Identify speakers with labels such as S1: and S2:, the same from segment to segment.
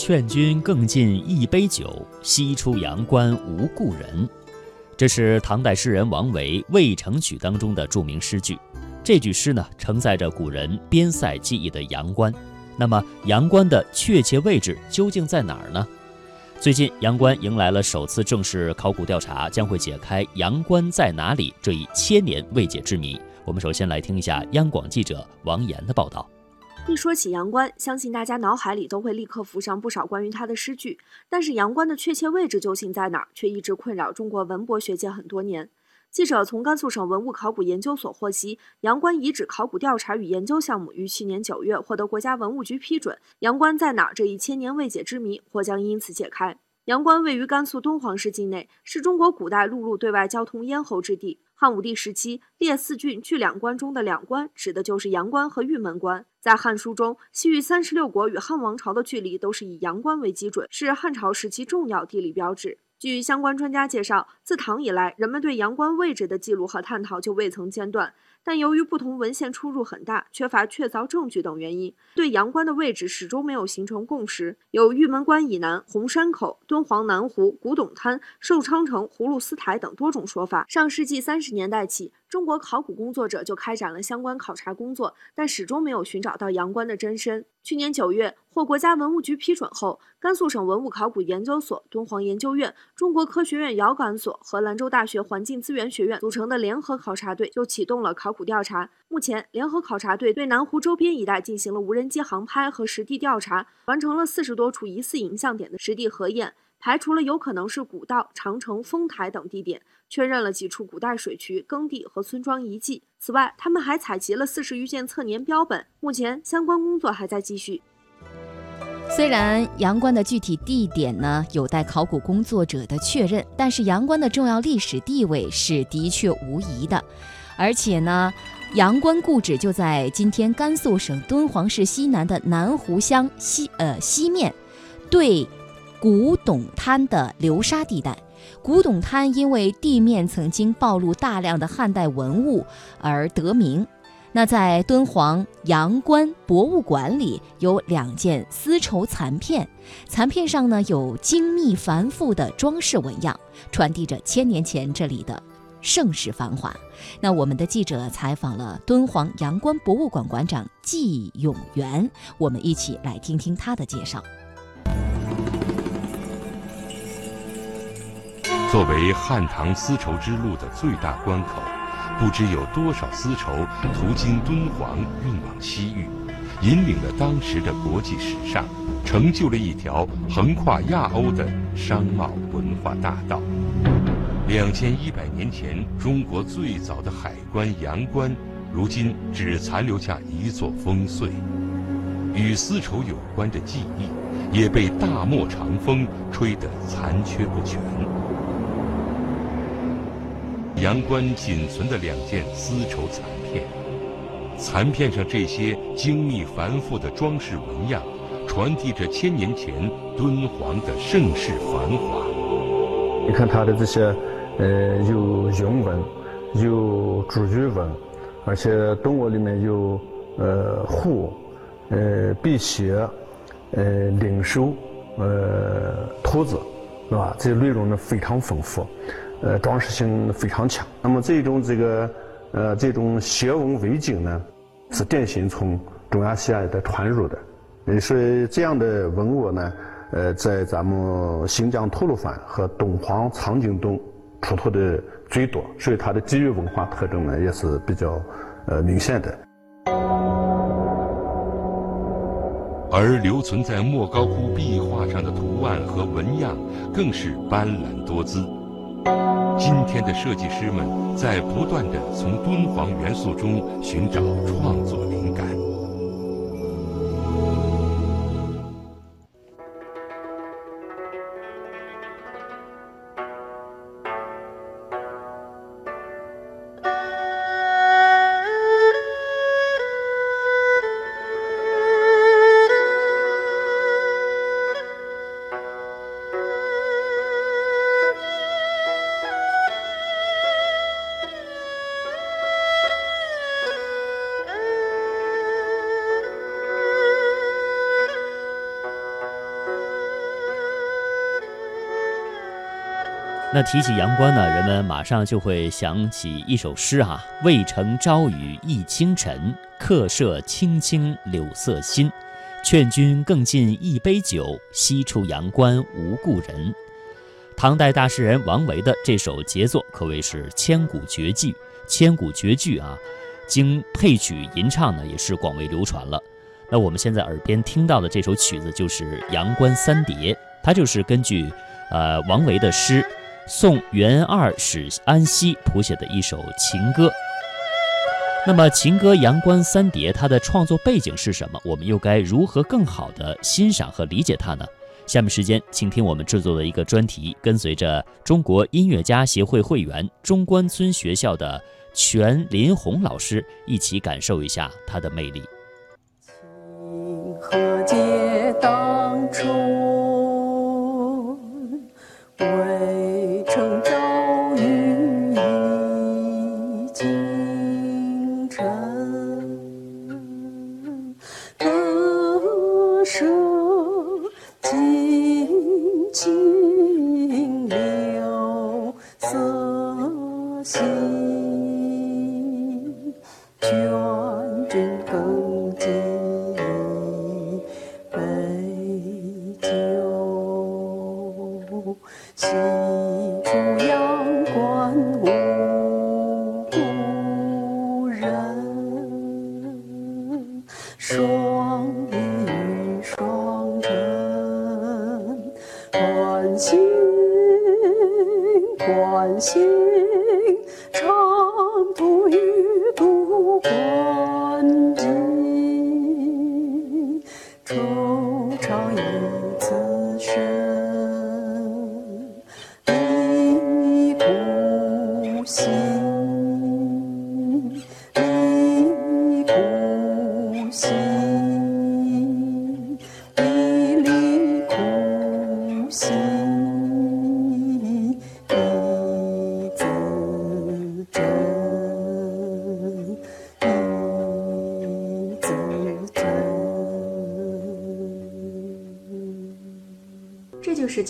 S1: 劝君更尽一杯酒，西出阳关无故人。这是唐代诗人王维《渭城曲》当中的著名诗句。这句诗呢，承载着古人边塞记忆的阳关。那么，阳关的确切位置究竟在哪儿呢？最近，阳关迎来了首次正式考古调查，将会解开阳关在哪里这一千年未解之谜。我们首先来听一下央广记者王岩的报道。
S2: 一说起阳关，相信大家脑海里都会立刻浮上不少关于它的诗句。但是，阳关的确切位置究竟在哪儿，却一直困扰中国文博学界很多年。记者从甘肃省文物考古研究所获悉，阳关遗址考古调查与研究项目于去年九月获得国家文物局批准，阳关在哪儿这一千年未解之谜或将因此解开。阳关位于甘肃敦煌市境内，是中国古代陆路对外交通咽喉之地。汉武帝时期，列四郡据两关中的两关，指的就是阳关和玉门关。在《汉书》中，西域三十六国与汉王朝的距离都是以阳关为基准，是汉朝时期重要地理标志。据相关专家介绍，自唐以来，人们对阳关位置的记录和探讨就未曾间断。但由于不同文献出入很大，缺乏确凿证据等原因，对阳关的位置始终没有形成共识。有玉门关以南、红山口、敦煌南湖、古董滩、寿昌城、葫芦丝台等多种说法。上世纪三十年代起。中国考古工作者就开展了相关考察工作，但始终没有寻找到阳关的真身。去年九月，获国家文物局批准后，甘肃省文物考古研究所、敦煌研究院、中国科学院遥感所和兰州大学环境资源学院组成的联合考察队就启动了考古调查。目前，联合考察队对南湖周边一带进行了无人机航拍和实地调查，完成了四十多处疑似影像点的实地核验。排除了有可能是古道、长城、丰台等地点，确认了几处古代水渠、耕地和村庄遗迹。此外，他们还采集了四十余件测年标本。目前，相关工作还在继续。
S3: 虽然阳关的具体地点呢有待考古工作者的确认，但是阳关的重要历史地位是的确无疑的。而且呢，阳关故址就在今天甘肃省敦煌市西南的南湖乡西呃西面，对。古董滩的流沙地带，古董滩因为地面曾经暴露大量的汉代文物而得名。那在敦煌阳关博物馆里有两件丝绸残片，残片上呢有精密繁复的装饰纹样，传递着千年前这里的盛世繁华。那我们的记者采访了敦煌阳关博物馆馆长季永元，我们一起来听听他的介绍。
S4: 作为汉唐丝绸之路的最大关口，不知有多少丝绸途经敦煌运往西域，引领了当时的国际时尚，成就了一条横跨亚欧的商贸文化大道。两千一百年前，中国最早的海关阳关，如今只残留下一座烽燧，与丝绸有关的记忆也被大漠长风吹得残缺不全。阳关仅存的两件丝绸残片，残片上这些精密繁复的装饰纹样，传递着千年前敦煌的盛世繁华。
S5: 你看它的这些，呃，有云纹，有朱雀纹，而且动物里面有呃虎，呃辟邪，呃灵兽，呃兔子，是吧？这些内容呢非常丰富。呃，装饰性非常强。那么这种这个呃这种斜纹围巾呢，是典型从中亚西亚的传入的。所以这样的文物呢，呃，在咱们新疆吐鲁番和敦煌藏经洞出土的最多，所以它的地域文化特征呢也是比较呃明显的。
S4: 而留存在莫高窟壁画上的图案和纹样，更是斑斓多姿。今天的设计师们在不断的从敦煌元素中寻找创作灵感。
S1: 提起阳关呢，人们马上就会想起一首诗啊：“渭城朝雨浥轻尘，客舍青青柳色新。劝君更尽一杯酒，西出阳关无故人。”唐代大诗人王维的这首杰作可谓是千古绝句，千古绝句啊！经配曲吟唱呢，也是广为流传了。那我们现在耳边听到的这首曲子就是《阳关三叠》，它就是根据呃王维的诗。宋元二使安西谱写的一首情歌。那么，情歌《阳关三叠》它的创作背景是什么？我们又该如何更好的欣赏和理解它呢？下面时间，请听我们制作的一个专题，跟随着中国音乐家协会会员中关村学校的全林红老师，一起感受一下它的魅力。
S6: 清河街当初，为。色新。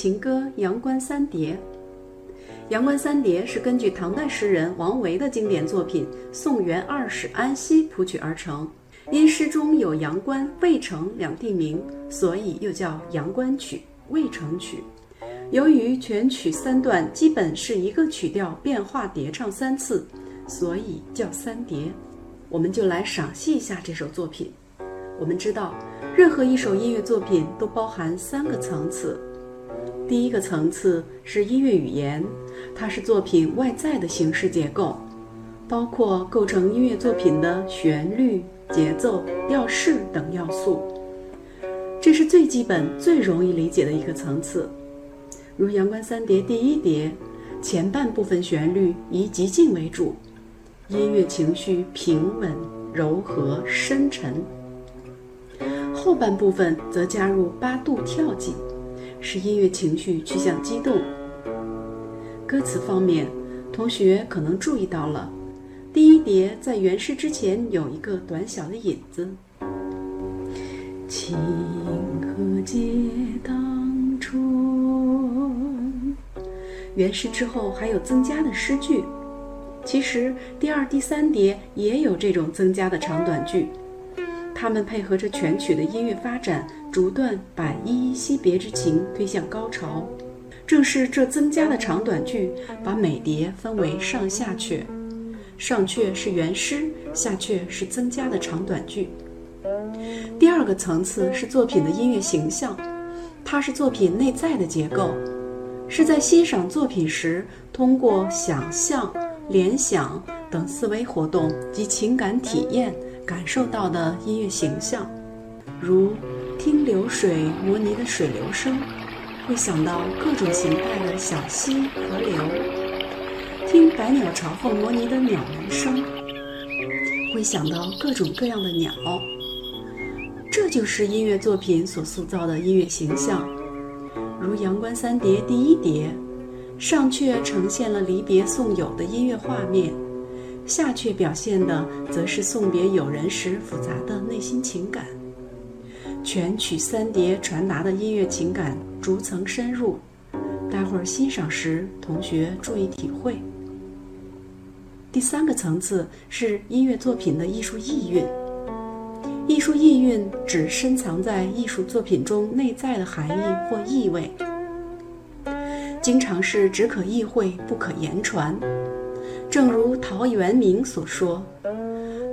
S7: 情歌《阳关三叠》。《阳关三叠》是根据唐代诗人王维的经典作品《宋元二使安西》谱曲而成。因诗中有阳关、渭城两地名，所以又叫《阳关曲》《渭城曲》。由于全曲三段基本是一个曲调变化叠唱三次，所以叫三叠。我们就来赏析一下这首作品。我们知道，任何一首音乐作品都包含三个层次。第一个层次是音乐语言，它是作品外在的形式结构，包括构成音乐作品的旋律、节奏、调式等要素。这是最基本、最容易理解的一个层次。如《阳关三叠》第一叠，前半部分旋律以极静为主，音乐情绪平稳、柔和、深沉；后半部分则加入八度跳级。使音乐情绪趋向激动。歌词方面，同学可能注意到了，第一叠在原诗之前有一个短小的引子：“清河街当春。”原诗之后还有增加的诗句。其实第二、第三叠也有这种增加的长短句，他们配合着全曲的音乐发展。逐段把依依惜别之情推向高潮，正是这增加的长短句，把每叠分为上下阙，上阙是原诗，下阙是增加的长短句。第二个层次是作品的音乐形象，它是作品内在的结构，是在欣赏作品时通过想象、联想等思维活动及情感体验感受到的音乐形象，如。听流水模拟的水流声，会想到各种形态的小溪河流；听百鸟朝凤模拟的鸟鸣声，会想到各种各样的鸟。这就是音乐作品所塑造的音乐形象。如《阳关三叠》第一叠，上阙呈现了离别送友的音乐画面，下阙表现的则是送别友人时复杂的内心情感。全曲三叠传达的音乐情感逐层深入，待会儿欣赏时，同学注意体会。第三个层次是音乐作品的艺术意蕴。艺术意蕴指深藏在艺术作品中内在的含义或意味，经常是只可意会不可言传。正如陶渊明所说：“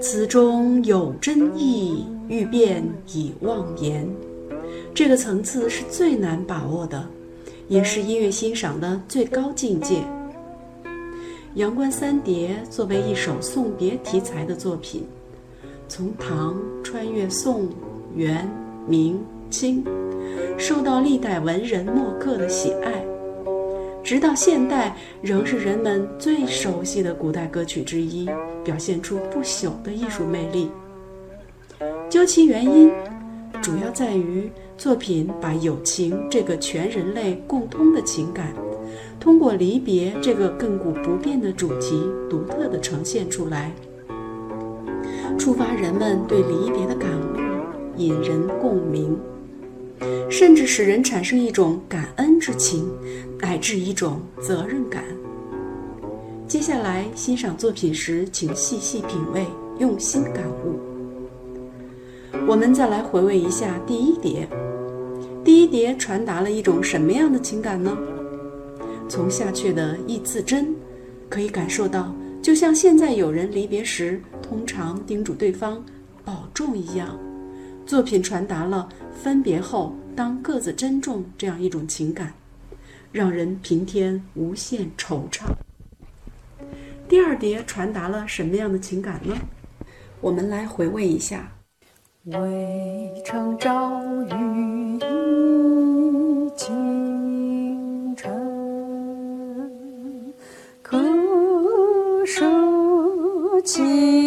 S7: 此中有真意，欲辨已忘言。”这个层次是最难把握的，也是音乐欣赏的最高境界。《阳关三叠》作为一首送别题材的作品。从唐穿越宋、元、明、清，受到历代文人墨客的喜爱，直到现代仍是人们最熟悉的古代歌曲之一，表现出不朽的艺术魅力。究其原因，主要在于作品把友情这个全人类共通的情感，通过离别这个亘古不变的主题，独特地呈现出来。触发人们对离别的感悟，引人共鸣，甚至使人产生一种感恩之情，乃至一种责任感。接下来欣赏作品时，请细细品味，用心感悟。我们再来回味一下第一叠，第一叠传达了一种什么样的情感呢？从下阙的一字真，可以感受到。就像现在有人离别时，通常叮嘱对方保重一样，作品传达了分别后当各自珍重这样一种情感，让人平添无限惆怅。第二叠传达了什么样的情感呢？我们来回味一下。
S6: 渭城朝雨浥轻尘，客舍。青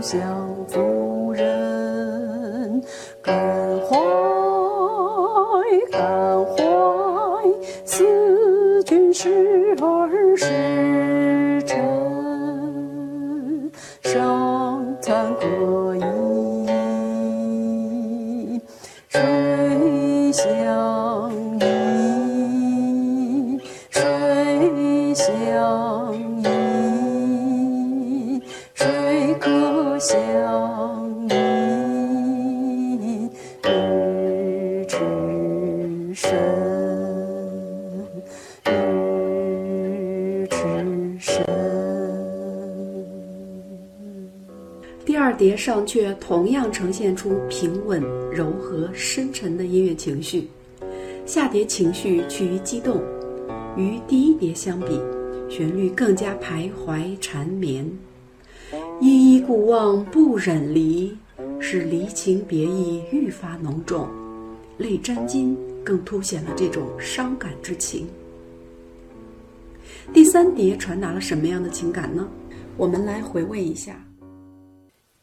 S7: 叠上却同样呈现出平稳、柔和、深沉的音乐情绪，下叠情绪趋于激动，与第一叠相比，旋律更加徘徊缠绵。依依故望不忍离，使离情别意愈发浓重，泪沾襟，更凸显了这种伤感之情。第三叠传达了什么样的情感呢？我们来回味一下。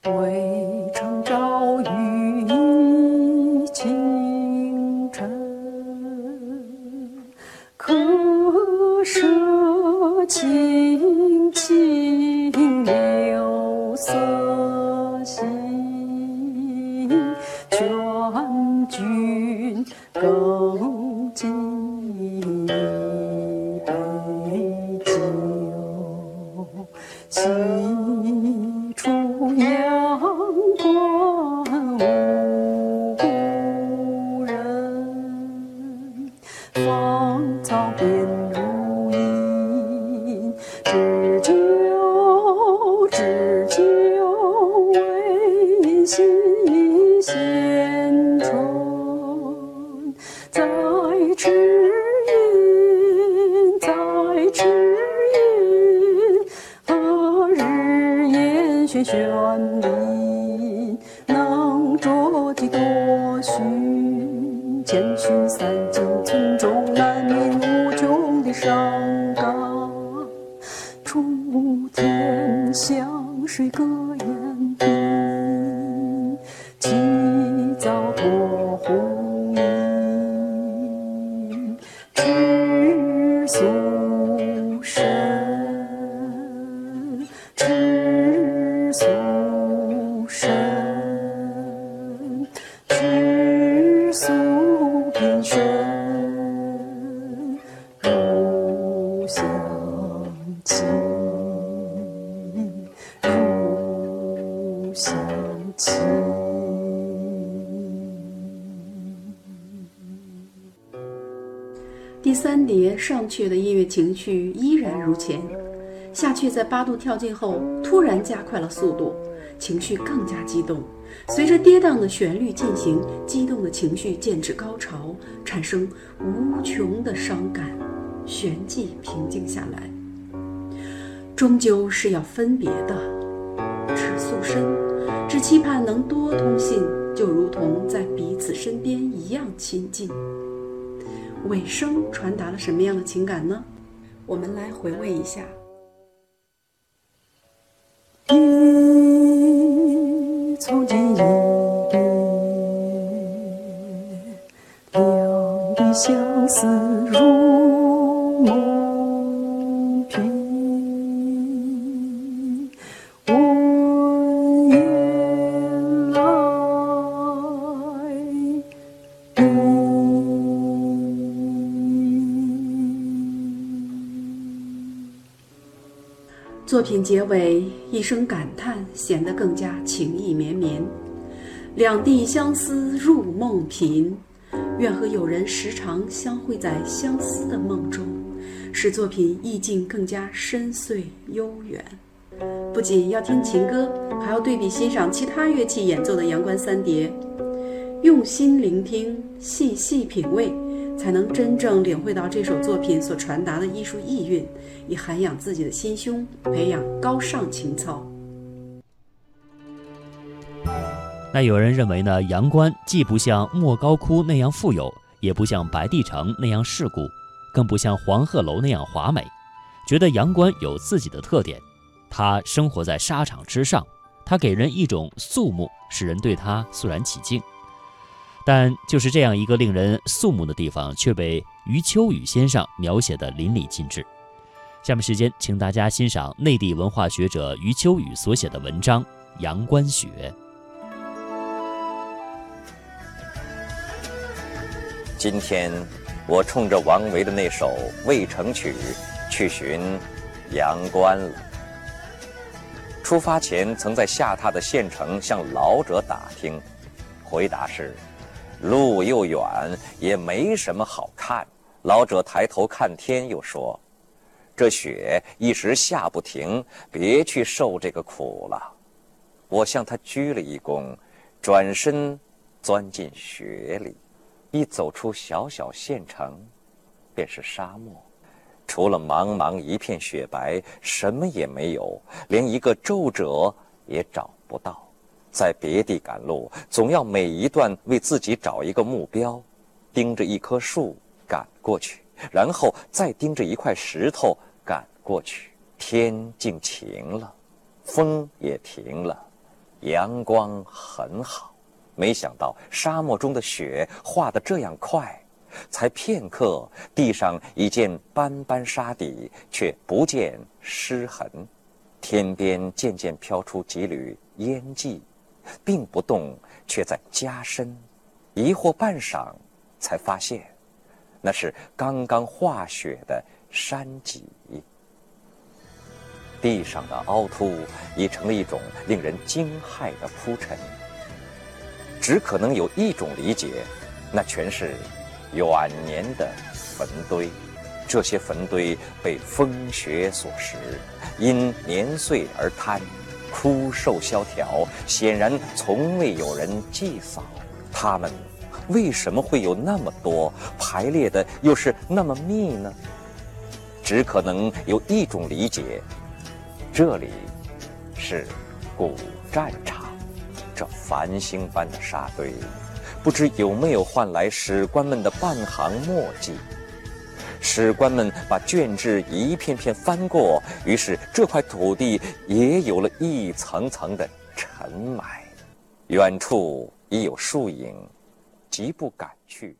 S6: 渭城朝雨浥轻尘，客舍青青柳色。cho tiền 早过
S7: 第三叠上阙的音乐情绪依然如前，下阙在八度跳进后突然加快了速度，情绪更加激动。随着跌宕的旋律进行，激动的情绪渐至高潮，产生无穷的伤感，旋即平静下来。终究是要分别的，持素身，只期盼能多通信，就如同在彼此身边一样亲近。尾声传达了什么样的情感呢？我们来回味一下。
S6: 一从今一别，两地相思如
S7: 作品结尾一声感叹，显得更加情意绵绵。两地相思入梦频，愿和友人时常相会在相思的梦中，使作品意境更加深邃悠远。不仅要听情歌，还要对比欣赏其他乐器演奏的阳关三叠，用心聆听，细细品味，才能真正领会到这首作品所传达的艺术意蕴，以涵养自己的心胸，培养高尚情操。
S1: 那有人认为呢，阳关既不像莫高窟那样富有，也不像白帝城那样世故，更不像黄鹤楼那样华美，觉得阳关有自己的特点。它生活在沙场之上，它给人一种肃穆，使人对它肃然起敬。但就是这样一个令人肃穆的地方，却被余秋雨先生描写的淋漓尽致。下面时间，请大家欣赏内地文化学者余秋雨所写的文章《阳关雪》。
S8: 今天我冲着王维的那首《渭城曲》去寻阳关了。出发前曾在下榻的县城向老者打听，回答是：路又远，也没什么好看。老者抬头看天，又说：“这雪一时下不停，别去受这个苦了。”我向他鞠了一躬，转身钻进雪里。一走出小小县城，便是沙漠，除了茫茫一片雪白，什么也没有，连一个皱褶也找不到。在别地赶路，总要每一段为自己找一个目标，盯着一棵树赶过去，然后再盯着一块石头赶过去。天竟晴了，风也停了，阳光很好。没想到沙漠中的雪化得这样快，才片刻，地上已见斑斑沙底，却不见湿痕。天边渐渐飘出几缕烟迹，并不动，却在加深。疑惑半晌，才发现，那是刚刚化雪的山脊。地上的凹凸已成了一种令人惊骇的铺陈。只可能有一种理解，那全是远年的坟堆。这些坟堆被风雪所蚀，因年岁而坍，枯瘦萧条，显然从未有人祭扫。它们为什么会有那么多，排列的又是那么密呢？只可能有一种理解，这里是古战场。这繁星般的沙堆，不知有没有换来史官们的半行墨迹？史官们把卷帙一片片翻过，于是这块土地也有了一层层的尘埋。远处已有树影，急不赶去。